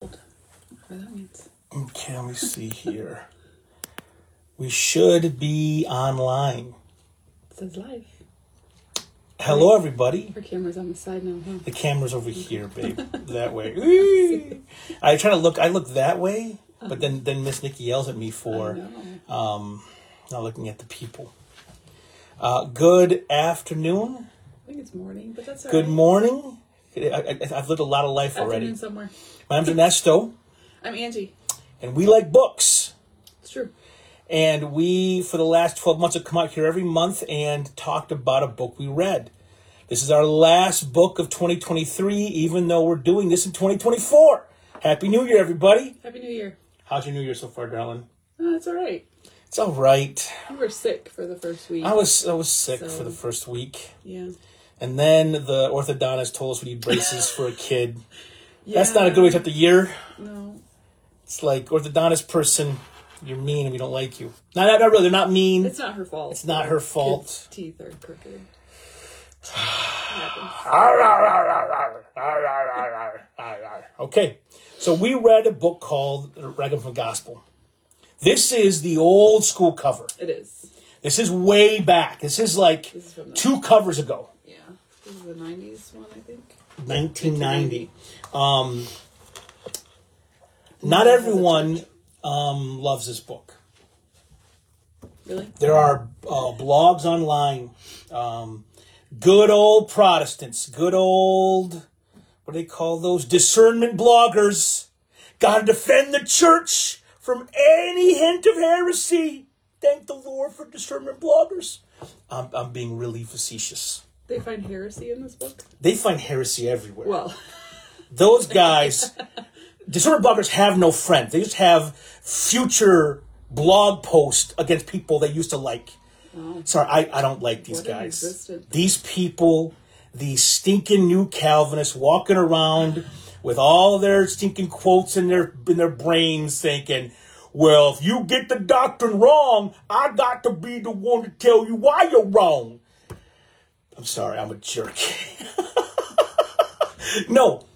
Whatever that means. Okay, let me see here. We should be online. It says live. Hello, everybody. Our camera's on the side now, huh? The camera's over here, babe. that way. I try to look. I look that way, but then then Miss Nikki yells at me for um, not looking at the people. Uh, good afternoon. I think it's morning, but that's all Good right. morning. I, I've lived a lot of life already. Afternoon somewhere. My name's Ernesto, I'm Angie. and we like books. It's true. And we, for the last 12 months, have come out here every month and talked about a book we read. This is our last book of 2023, even though we're doing this in 2024. Happy New Year, everybody. Happy New Year. How's your New Year so far, darling? Oh, that's all right. It's all right. We were sick for the first week. I was I was sick So- for the first week. yeah. And then the orthodontist told us we need braces for a kid. yeah. That's not a good way to start the year. No. It's like orthodontist person, you're mean and we don't like you. Not, not, not really, they're not mean. It's not her fault. It's not her fault. Kids' teeth are crooked. Okay, so we read a book called Ragamuffin Gospel. This is the old school cover. It is. This is way back. This is like This is two covers ago. This is the '90s one, I think. 1990. Um, not everyone um, loves this book. Really? There are uh, blogs online. Um, good old Protestants, good old, what do they call those? Discernment bloggers. Gotta defend the church from any hint of heresy. Thank the Lord for discernment bloggers. I'm, I'm being really facetious. They find heresy in this book. They find heresy everywhere. Well, Those guys, discernment bloggers have no friends. They just have future blog posts against people they used to like. Oh. Sorry, I, I don't like these What guys. These people, these stinking new Calvinists walking around with all their stinking quotes in their in their brains thinking, well, if you get the doctrine wrong, I got to be the one to tell you why you're wrong. I'm sorry, I'm a jerk. no,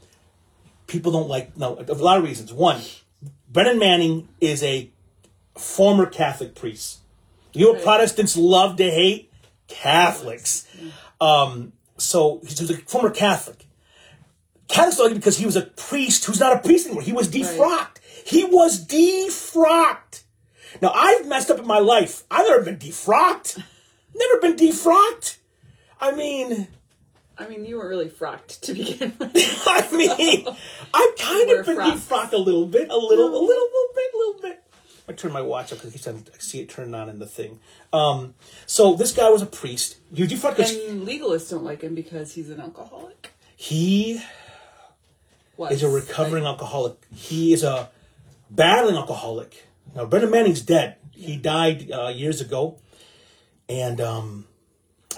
people don't like no a lot of reasons. One, Brennan Manning is a former Catholic priest. You know what Protestants love to hate? Catholics. Um, so he's a former Catholic. Catholics like because he was a priest who's not a priest anymore. He was defrocked. He was defrocked. Now I've messed up in my life. I've never been defrocked. Never been defrocked. I mean, I mean, you weren't really frocked to begin with. I mean, I've kind We're of been frocked. defrocked a little bit, a little, a little, little bit, a little bit. I turn my watch up because I see it turn on in the thing. Um, so this guy was a priest. You defrocked because and legalists don't like him because he's an alcoholic. he is a recovering alcoholic. He is a battling alcoholic. Now, Brennan Manning's dead. He died uh, years ago, and um,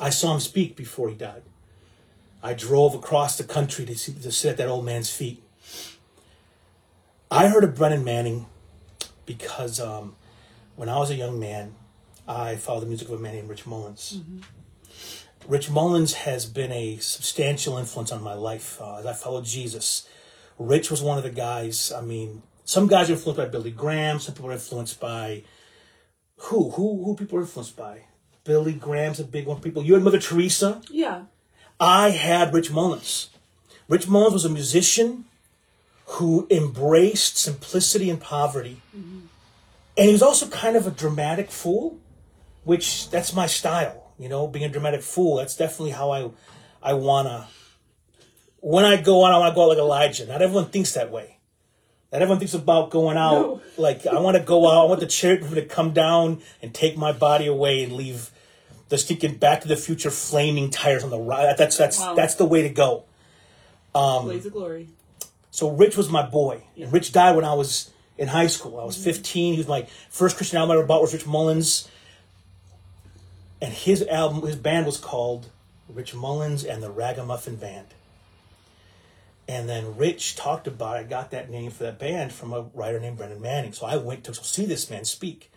I saw him speak before he died. I drove across the country to, see, to sit at that old man's feet. I heard of Brennan Manning because um, when I was a young man, I followed the music of a man named Rich Mullins. Rich Mullins has been a substantial influence on my life uh, as I followed Jesus. Rich was one of the guys. I mean, some guys are influenced by Billy Graham. Some people are influenced by who? Who? Who people are influenced by? Billy Graham's a big one. People. You had Mother Teresa. Yeah. I had Rich Mullins. Rich Mullins was a musician who embraced simplicity and poverty. Mm-hmm. And he was also kind of a dramatic fool, which that's my style, you know, being a dramatic fool. That's definitely how I I wanna when I go out, I wanna go out like Elijah. Not everyone thinks that way. Not everyone thinks about going out No. like I wanna go out, I want the chariot to come down and take my body away and leave the stinking Back to the Future flaming tires on the ride. That's that's Wow. that's the way to go. Um, Blaze of glory. So Rich was my boy. And Rich died when I was in high school. I was 15. He was my first Christian album I ever bought was Rich Mullins. And his album, his band was called Rich Mullins and the Ragamuffin Band. And then Rich talked about I got that name for that band from a writer named Brennan Manning. So I went to see this man speak.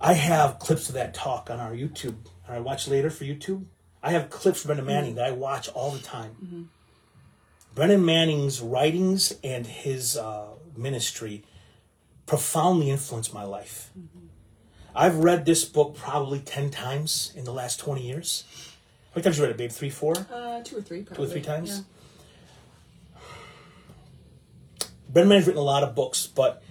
I have clips of that talk on our YouTube. Or I watch later for YouTube. I have clips from Brennan Manning that I watch all the time. Brennan Manning's writings and his uh, ministry profoundly influenced my life. I've read this book probably 10 times in the last 20 years. How many times you read it, babe? Three, four? Uh, two or three, probably. Two or three times? Yeah. Brennan Manning's written a lot of books, but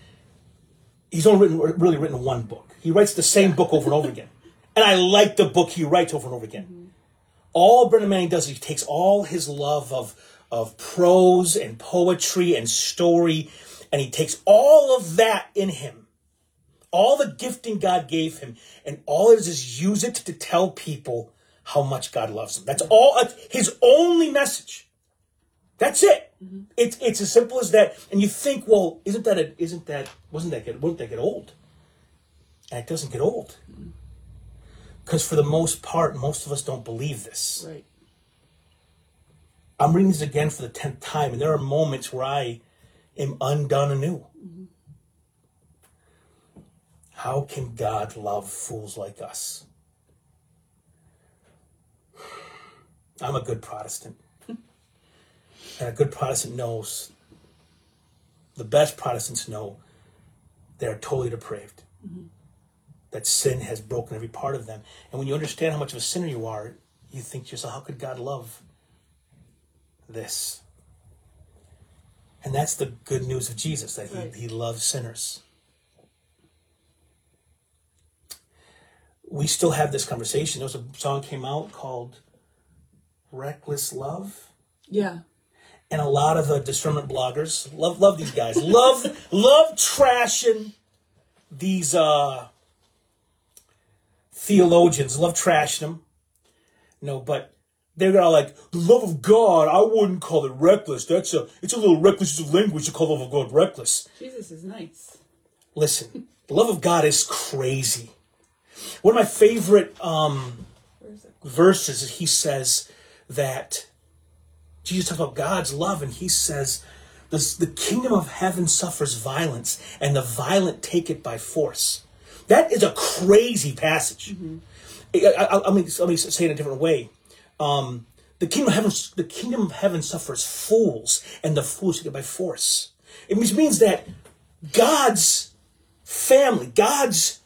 he's only written really written one book. He writes the same book over and over again. And I like the book he writes over and over again. All Brennan Manning does is he takes all his love of of prose and poetry and story, and he takes all of that in him, all the gifting God gave him, and all it is is use it to tell people how much God loves them. That's all. His only message. That's it. Mm-hmm. It's it's as simple as that. And you think, well, isn't that a, isn't that wasn't that get wouldn't that get old? And it doesn't get old. Because for the most part, most of us don't believe this. Right. I'm reading this again for the tenth time, and there are moments where I am undone anew. Mm-hmm. How can God love fools like us? I'm a good Protestant. and a good Protestant knows, the best Protestants know, they're totally depraved. Mm-hmm. That sin has broken every part of them. And when you understand how much of a sinner you are, you think to yourself, how could God love this? And that's the good news of Jesus, that he, Right. he loves sinners. We still have this conversation. There was a song came out called Reckless Love Yeah. and a lot of uh, discernment bloggers love love these guys love love trashing these uh theologians love trashing them no but they're all like the love of god i wouldn't call it reckless that's a it's a little reckless use of language to call the love of god reckless Jesus is nice. listen the love of god is crazy one of my favorite um verses he says that Jesus talks about God's love, and he says, the, the kingdom of heaven suffers violence, and the violent take it by force. That is a crazy passage. I, I, I, let, me, let me say it in a different way. Um, the kingdom of heaven, the kingdom of heaven suffers fools, and the fools take it by force. It means, means that God's family, God's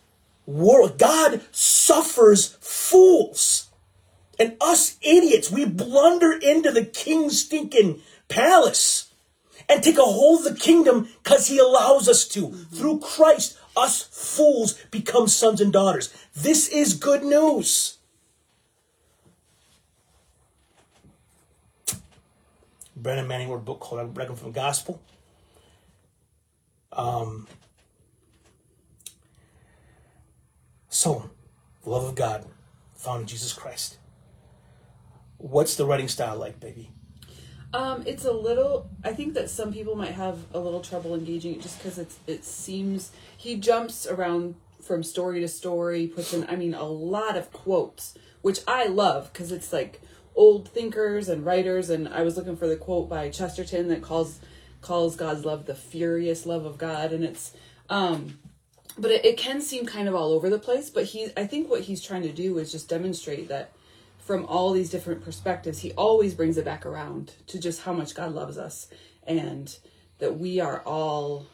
world, God suffers fools. And us idiots, we blunder into the king's stinking palace and take a hold of the kingdom because he allows us to. Through Christ, us fools become sons and daughters. This is good news. Brennan Manning wrote a book called Ragamuffin Gospel. Um, so, the love of God found in Jesus Christ. What's the writing style like, baby? Um, it's a little. I think that some people might have a little trouble engaging it just because it's. It seems he jumps around from story to story, puts in. I mean, a lot of quotes, which I love because it's like old thinkers and writers. And I was looking for the quote by Chesterton that calls calls God's love the furious love of God, and it's. Um, but it, it can seem kind of all over the place. But he, I think, what he's trying to do is just demonstrate that from all these different perspectives, he always brings it back around to just how much God loves us and that we are all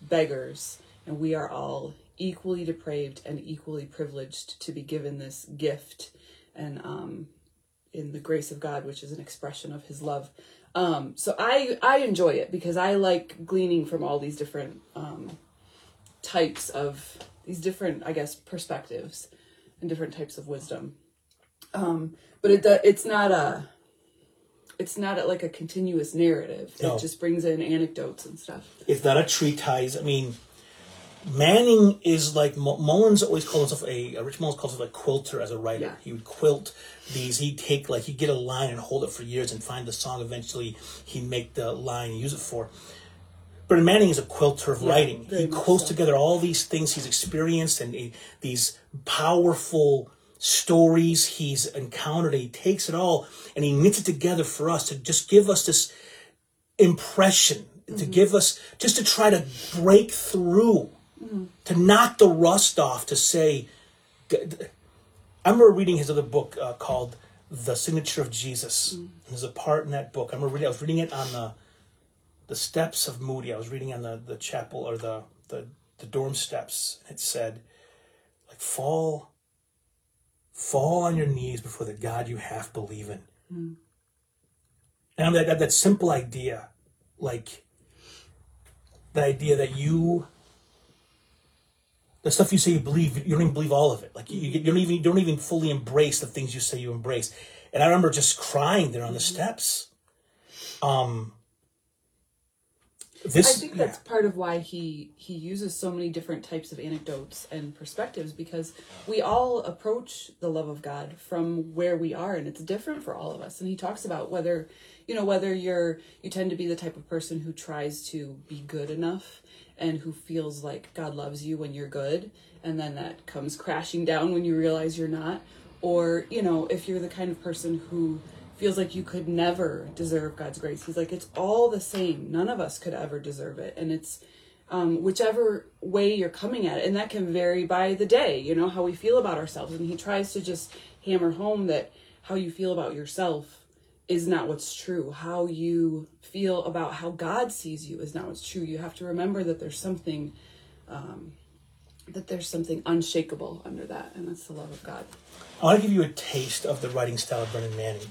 beggars and we are all equally depraved and equally privileged to be given this gift and um, in the grace of God, which is an expression of his love. Um, so I, I enjoy it because I like gleaning from all these different um, types of these different, I guess, perspectives and different types of wisdom um but it it's not a it's not a, like a continuous narrative No. it just brings in anecdotes and stuff It's not a treatise. I mean, Manning is like Mullins always called himself a, uh, Rich Mullins calls himself a quilter as a writer. Yeah. He would quilt these. He'd take like he'd get a line and hold it for years and find the song. Eventually, he'd make the line and use it for. But Manning is a quilter of writing. He much quilts so. together all these things he's experienced and he- these powerful stories he's encountered. And he takes it all and he knits it together for us to just give us this impression to give us just to try to break through to knock the rust off to say i remember reading his other book uh, called the signature of Jesus. Mm. There's a part in that book. I remember reading, I was reading it on the the steps of Moody. I was reading on the, the chapel or the, the the dorm steps. And it said, like fall fall on your knees before the God you half believe in. Mm. And that, that that simple idea, like the idea that you the stuff you say you believe, you don't even believe all of it. Like you, you don't even you don't even fully embrace the things you say you embrace. And I remember just crying there on the steps. Um, this, I think that's yeah. part of why he he uses so many different types of anecdotes and perspectives because we all approach the love of God from where we are and it's different for all of us. And he talks about whether you know whether you're you tend to be the type of person who tries to be good enough and who feels like God loves you when you're good and then that comes crashing down when you realize you're not or you know if you're the kind of person who feels like you could never deserve God's grace he's like it's all the same none of us could ever deserve it and it's um, whichever way you're coming at it and that can vary by the day you know how we feel about ourselves and he tries to just hammer home that how you feel about yourself is not what's true. How you feel about how God sees you is not what's true. You have to remember that there's something, um, that there's something unshakable under that, and that's the love of God. I want to give you a taste of the writing style of Brennan Manning.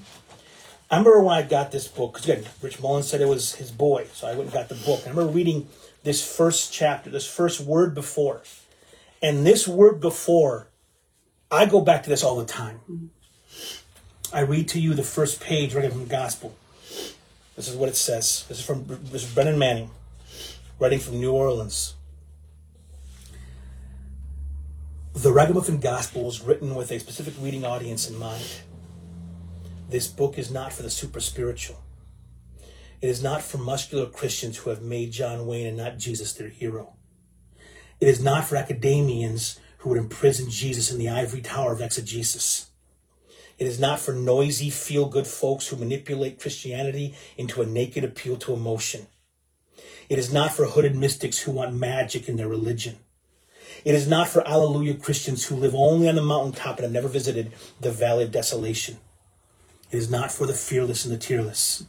I remember when I got this book, because again, Rich Mullins said it was his boy, so I went and got the book. I remember reading this first chapter, this first word before. And this word before, I go back to this all the time. I read to you the first page right from the Gospel. This is what it says. This is from this is Brennan Manning, writing from New Orleans. The Ragamuffin Gospel was written with a specific reading audience in mind. This book is not for the super spiritual. It is not for muscular Christians who have made John Wayne and not Jesus their hero. It is not for academians who would imprison Jesus in the ivory tower of exegesis. It is not for noisy, feel good folks who manipulate Christianity into a naked appeal to emotion. It is not for hooded mystics who want magic in their religion. It is not for Alleluia Christians who live only on the mountaintop and have never visited the valley of desolation. It is not for the fearless and the tearless.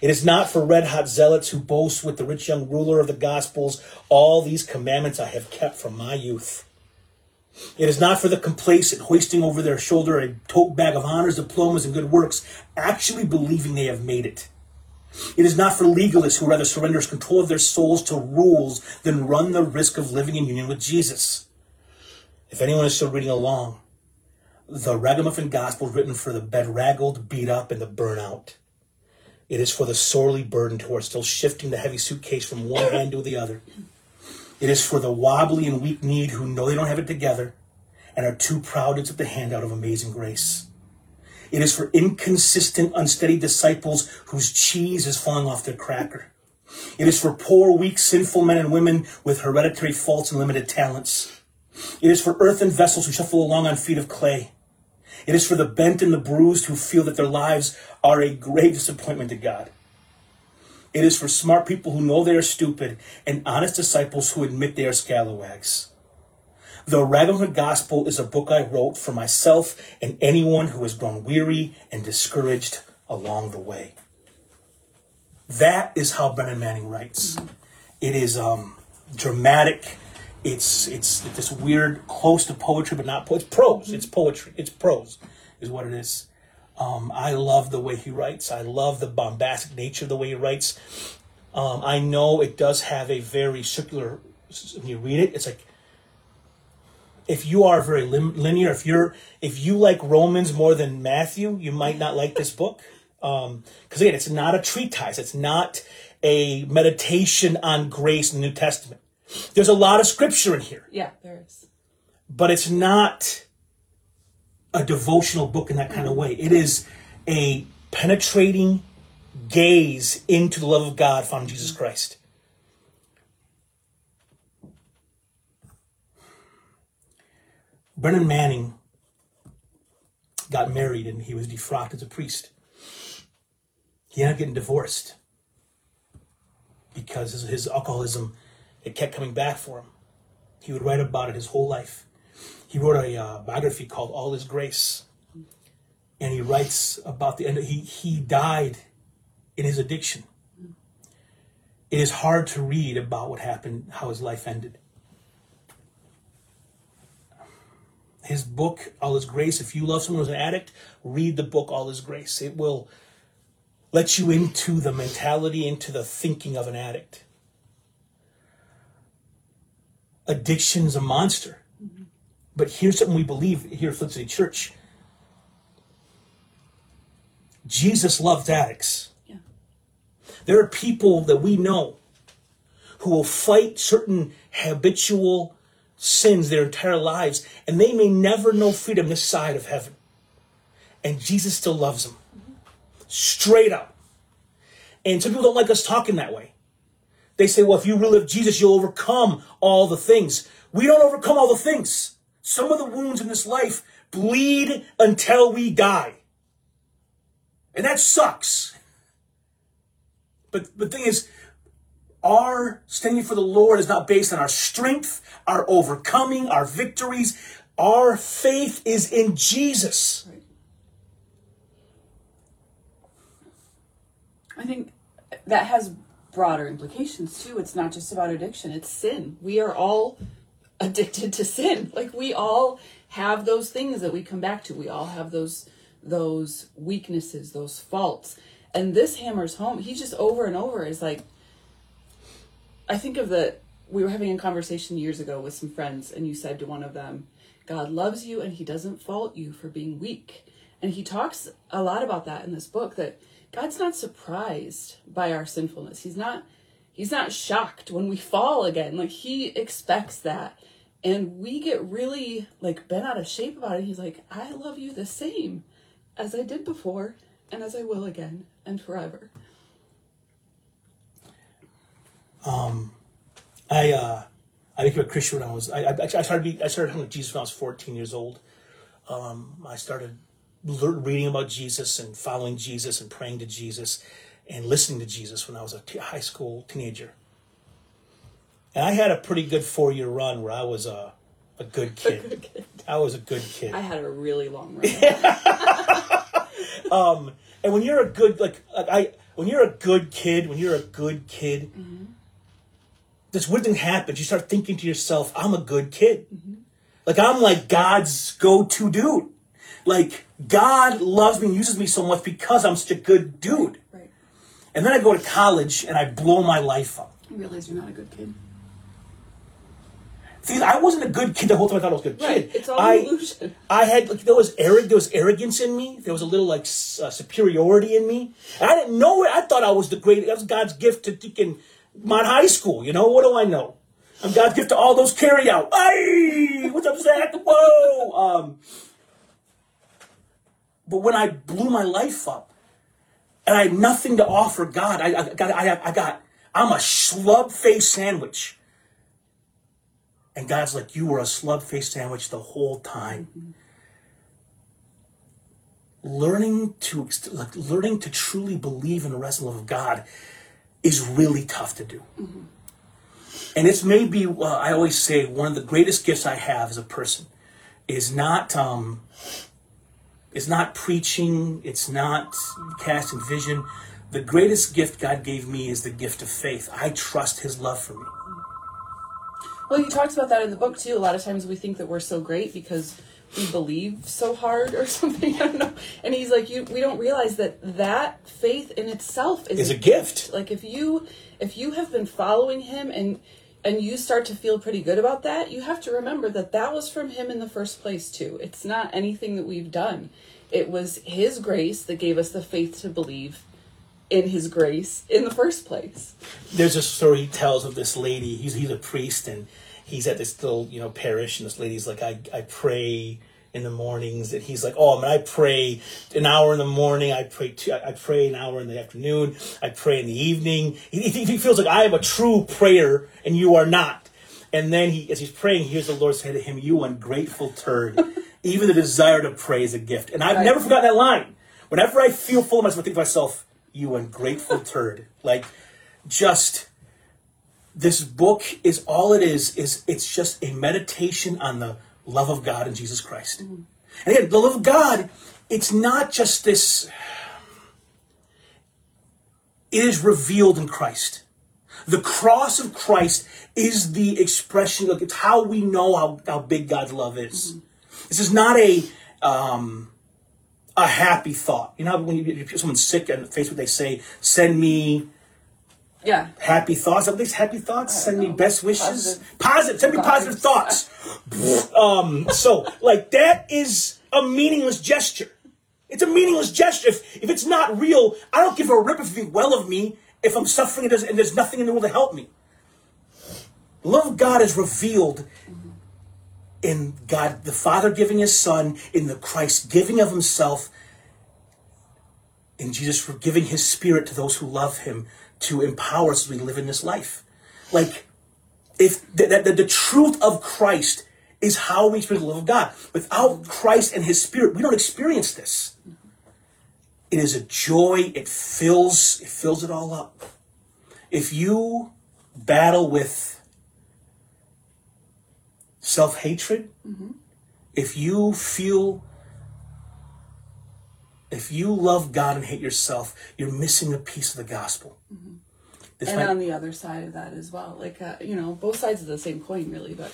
It is not for red hot zealots who boast with the rich young ruler of the Gospels, all these commandments I have kept from my youth. It is not for the complacent hoisting over their shoulder a tote bag of honors, diplomas, and good works, actually believing they have made it. It is not for legalists who rather surrender control of their souls to rules than run the risk of living in union with Jesus. If anyone is still reading along, the Ragamuffin Gospel written for the bedraggled, beat up, and the burnout. It is for the sorely burdened who are still shifting the heavy suitcase from one hand to the other. It is for the wobbly and weak kneed who know they don't have it together and are too proud to take the handout of amazing grace. It is for inconsistent, unsteady disciples whose cheese is falling off their cracker. It is for poor, weak, sinful men and women with hereditary faults and limited talents. It is for earthen vessels who shuffle along on feet of clay. It is for the bent and the bruised who feel that their lives are a grave disappointment to God. It is for smart people who know they are stupid and honest disciples who admit they are scalawags. The Ragamuffin Gospel is a book I wrote for myself and anyone who has grown weary and discouraged along the way. That is how Brennan Manning writes. It is um, dramatic. It's it's this weird, close to poetry, but not poetry. It's prose. Mm-hmm. It's poetry. It's prose, is what it is. Um, I love the way he writes. I love the bombastic nature of the way he writes. Um, I know it does have a very circular. When you read it, it's like if you are very lim- linear. If you're if you like Romans more than Matthew, you might not like this book. Because um, again, it's not a treatise. It's not a meditation on grace in the New Testament. There's a lot of scripture in here. Yeah, there is. But it's not a devotional book in that kind of way. It is a penetrating gaze into the love of God found in Jesus Christ. Brennan Manning got married and he was defrocked as a priest. He ended up getting divorced because his, alcoholism it kept coming back for him. He would write about it his whole life. He wrote a uh, biography called All His Grace. and he writes about the end. He he died in his addiction. It is hard to read about what happened, how his life ended. His book, All His Grace. If you love someone who's an addict, read the book, All His Grace. It will let you into the mentality, into the thinking of an addict. Addiction's a monster. But here's something we believe here at Flint City Church Jesus loves addicts. Yeah. There are people that we know who will fight certain habitual sins their entire lives, and they may never know freedom this side of heaven. And Jesus still loves them. Straight up. And some people don't like us talking that way. They say, well, if you really love Jesus, you'll overcome all the things. We don't overcome all the things. Some of the wounds in this life bleed until we die. And that sucks. But the thing is, our standing for the Lord is not based on our strength, our overcoming, our victories. Our faith is in Jesus. I think that has broader implications too. It's not just about addiction, it's sin. We are all addicted to sin. Like we all have those things that we come back to. We all have those those weaknesses, those faults. And this hammers home. He just over and over is like I think of the we were having a conversation years ago with some friends and you said to one of them, God loves you and he doesn't fault you for being weak. And he talks a lot about that in this book that God's not surprised by our sinfulness. He's not he's not shocked when we fall again. Like he expects that. And we get really like bent out of shape about it. He's like, I love you the same as I did before and as I will again and forever. Um I uh, I became a Christian when I was. I, I, I started. Be, I started with Jesus when I was 14 years old. Um, I started reading about Jesus and following Jesus and praying to Jesus and listening to Jesus when I was a t- high school teenager. And I had a pretty good four year run where I was a a good kid. Good kid. I was a good kid. I had a really long run. Um, and when you're a good like, like I when you're a good kid, when you're a good kid, mm-hmm. this weird thing happens. You start thinking to yourself, "I'm a good kid." Mm-hmm. Like I'm like God's go-to dude. Like God loves me and uses me so much because I'm such a good dude. right. And then I go to college and I blow my life up. You realize you're not a good kid. See, I wasn't a good kid the whole time. I thought I was a good kid. Right. It's all I, illusion. I had like there was arrog- there was arrogance in me. There was a little like uh, superiority in me. And I didn't know it. I thought I was the great. That was God's gift to Deacon Mount High School. You know what do I know? I'm God's gift to all those carry out. Hey, what's up, Zach? Whoa. Um, but when I blew my life up, and I had nothing to offer God, I, I got I, I got I'm a schlub face sandwich. And God's like, you were a slub faced sandwich the whole time. Learning to like learning to truly believe in the rest of God is really tough to do. And it's maybe uh, I always say one of the greatest gifts I have as a person is not um, is not preaching. It's not casting vision. The greatest gift God gave me is the gift of faith. I trust His love for me. Well, he talks about that in the book too. A lot of times we think that we're so great because we believe so hard or something. I don't know. And he's like, you. We don't realize that that faith in itself is Is a gift. Like if you if you have been following him and and you start to feel pretty good about that, you have to remember that that was from him in the first place too. It's not anything that we've done. It was his grace that gave us the faith to believe in his grace in the first place. there's a story he tells of this lady. He's he's a priest and he's at this little you know parish, and this lady's like, I I pray in the mornings, and he's like, oh man, I pray an hour in the morning. I pray two, I pray an hour in the afternoon. I pray in the evening. He, he, he feels like I am a true prayer, and you are not. And then he, as he's praying, hears the Lord say to him, "You ungrateful turd! Even the desire to pray is a gift." And I've Right. never forgotten that line. Whenever I feel full of myself, I think to myself, "You ungrateful turd!" Like, just this book is all it is is it's just a meditation on the love of God and Jesus Christ. And again, the love of God it's not just this, it is revealed in Christ. The cross of Christ is the expression, like it's how we know how, how big God's love is. Mm-hmm. This is not a um, a happy thought. You know when you, someone's sick on Facebook, they say, "Send me." Yeah. Happy thoughts. At least happy thoughts. Send know. me best wishes. Positive. positive. Send me positive thoughts. um. So like that is a meaningless gesture. It's a meaningless gesture. If, if it's not real, I don't give a rip if you well of me if I'm suffering and there's, and there's nothing in the world to help me. Love of God is revealed in God the Father giving his Son, in the Christ giving of himself, in Jesus for giving his Spirit to those who love him to empower us as we live in this life. Like, if the, the, the truth of Christ is how we experience the love of God. Without Christ and his Spirit, we don't experience this. It is a joy, it fills, it fills it all up. If you battle with self hatred, mm-hmm. if you feel, if you love God and hate yourself, you're missing a piece of the gospel. Mm-hmm. And might, on the other side of that as well, like uh, you know, both sides of the same coin, really. But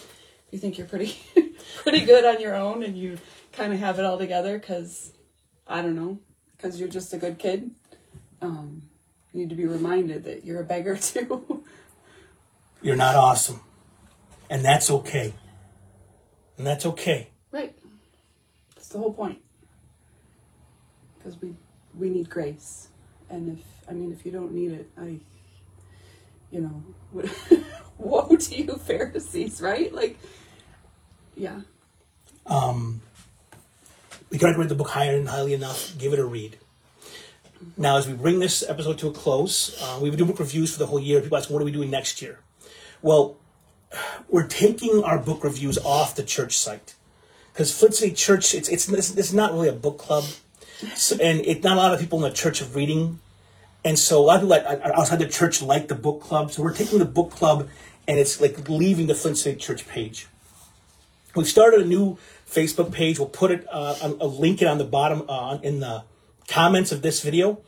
you think you're pretty, pretty good on your own, and you kind of have it all together, because I don't know, because you're just a good kid. Um, you need to be reminded that you're a beggar too. you're not awesome, and that's okay and that's okay. Right. That's the whole point. Because we we need grace, and if I mean if you don't need it, I, you know, woe to you Pharisees, right? Like, yeah. Um. We to read the book higher and highly enough. Give it a read. Now, as we bring this episode to a close, uh, we've been doing book reviews for the whole year. People ask, what are we doing next year? Well, we're taking our book reviews off the church site because Flint City Church it's it's it's not really a book club, so, and it's not a lot of people in the church of reading, and so a lot of people outside the church like the book club. So we're taking the book club, and it's like leaving the Flint City Church page. We started a new Facebook page. We'll put it uh, a link it on the bottom uh, in the comments of this video.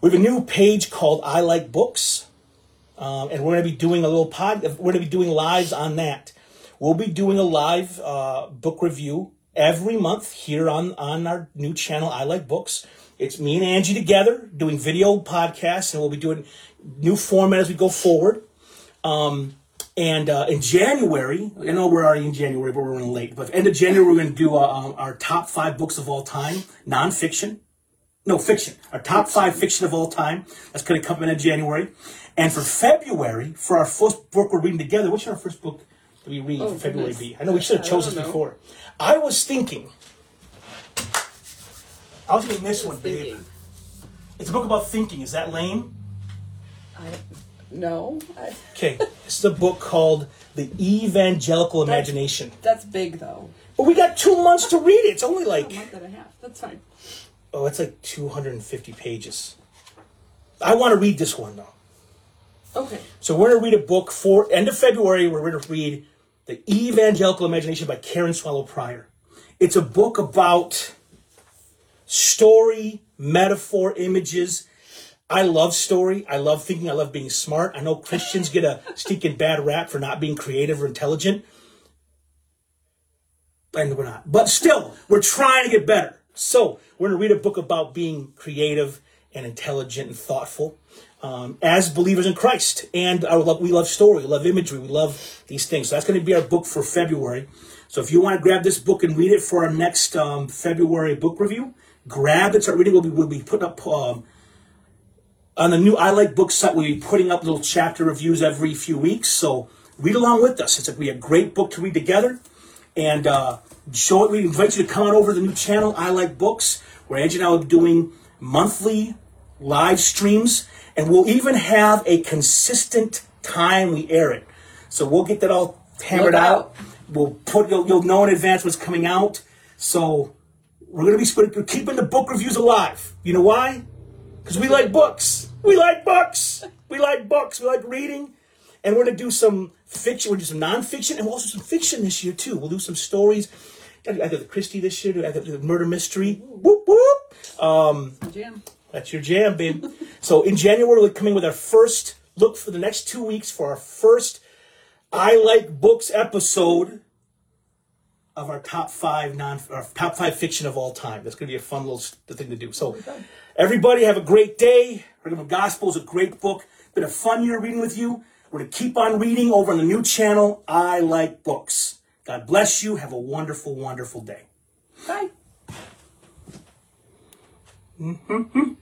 We have a new page called I Like Books. Um, and we're going to be doing a little pod. We're going to be doing lives on that. We'll be doing a live uh, book review every month here on on our new channel. I like books. It's me and Angie together doing video podcasts, and we'll be doing new format as we go forward. Um, and uh, in January, I know we're already in January, but we're running late. But end of January, we're going to do uh, um, our top five books of all time, nonfiction. No, fiction. Our top five fiction of all time. That's going to come in in January. And for February, for our first book we're reading together, what's our first book that we read oh, February goodness. be? Know we should have chosen this before. I was thinking, I was to miss one, babe. It's a book about thinking. Is that lame? I, no. I... Okay, it's a book called The Evangelical that's, Imagination. That's big, though. But we got two months to read it. It's only like. A month and a half. That's fine. Oh, it's like 250 pages. I want to read this one, though. Okay. So we're going to read a book for end of February. We're going to read The Evangelical Imagination by Karen Swallow Prior. It's a book about story, metaphor, images. I love story. I love thinking. I love being smart. I know Christians get a stinking bad rap for not being creative or intelligent. And we're not. But still, we're trying to get better. So we're going to read a book about being creative and intelligent and thoughtful um, as believers in Christ. And our love, we love story, we love imagery, we love these things. So that's going to be our book for February. So if you want to grab this book and read it for our next um, February book review, grab it, start reading. We'll be, we'll be putting up um, on the new I Like Books site. We'll be putting up little chapter reviews every few weeks. So read along with us. It's going to be a great book to read together. And uh, it. We invite you to come on over to the new channel, I Like Books, where Angie and I will be doing monthly live streams and we'll even have a consistent time we air it. So we'll get that all hammered out. out. We'll put you'll, you'll, know in advance what's coming out. So we're gonna be we're keeping the book reviews alive. You know why? Because we like books. We like books. We like books. We like reading. And we're gonna do some fiction. We're gonna do some nonfiction and we'll also some fiction this year too. We'll do some stories. I got the Christie this year. I got the murder mystery. Whoop whoop. Um, Jam. That's your jam, babe. so in January, we're coming with our first look for the next two weeks for our first I like books episode of our top five non our top five fiction of all time. That's going to be a fun little thing to do. So everybody have a great day. Remember, Gospel is a great book. Been a fun year reading with you. We're going to keep on reading over on the new channel. I like books. God bless you. Have a wonderful, wonderful day. Bye. 嗯哼哼。